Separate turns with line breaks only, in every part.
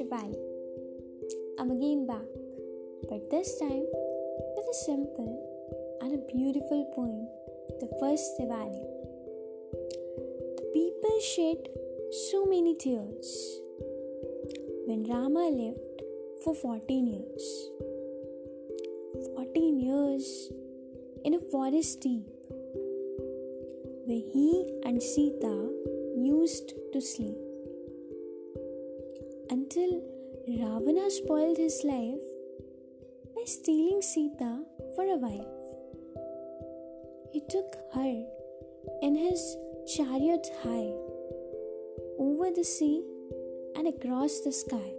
Diwali. I'm again back, but this time with a simple and a beautiful poem, The First Diwali. The people shed so many tears when Rama lived for 14 years. 14 years in a forest deep where he and Sita used to sleep until Ravana spoiled his life by stealing Sita for a wife. He took her in his chariot high over the sea and across the sky.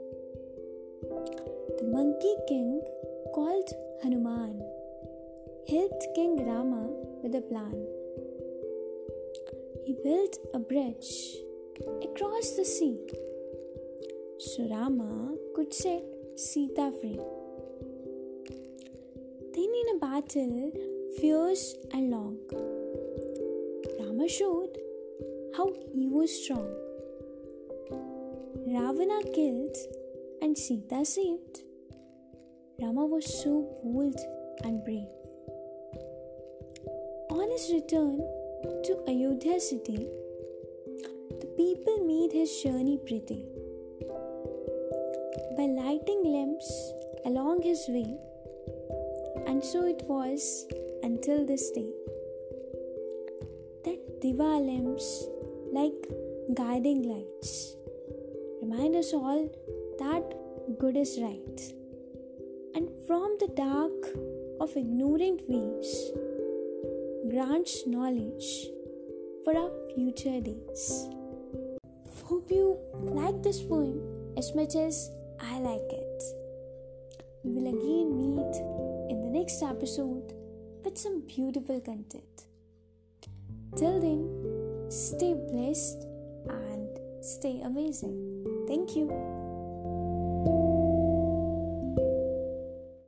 The monkey king called Hanuman helped King Rama with a plan. He built a bridge across the sea so Rama could set Sita free. Then, in a battle fierce and long, Rama showed how he was strong. Ravana killed and Sita saved. Rama was so bold and brave. On his return to Ayodhya city, the people made his journey pretty by lighting lamps along his way, and so it was until this day that Diva lamps, like guiding lights, remind us all that good is right, and from the dark of ignorant ways, grants knowledge for our future days. Hope you like this poem as much as I like it. We will again meet in the next episode with some beautiful content. Till then, stay blessed and stay amazing. Thank you.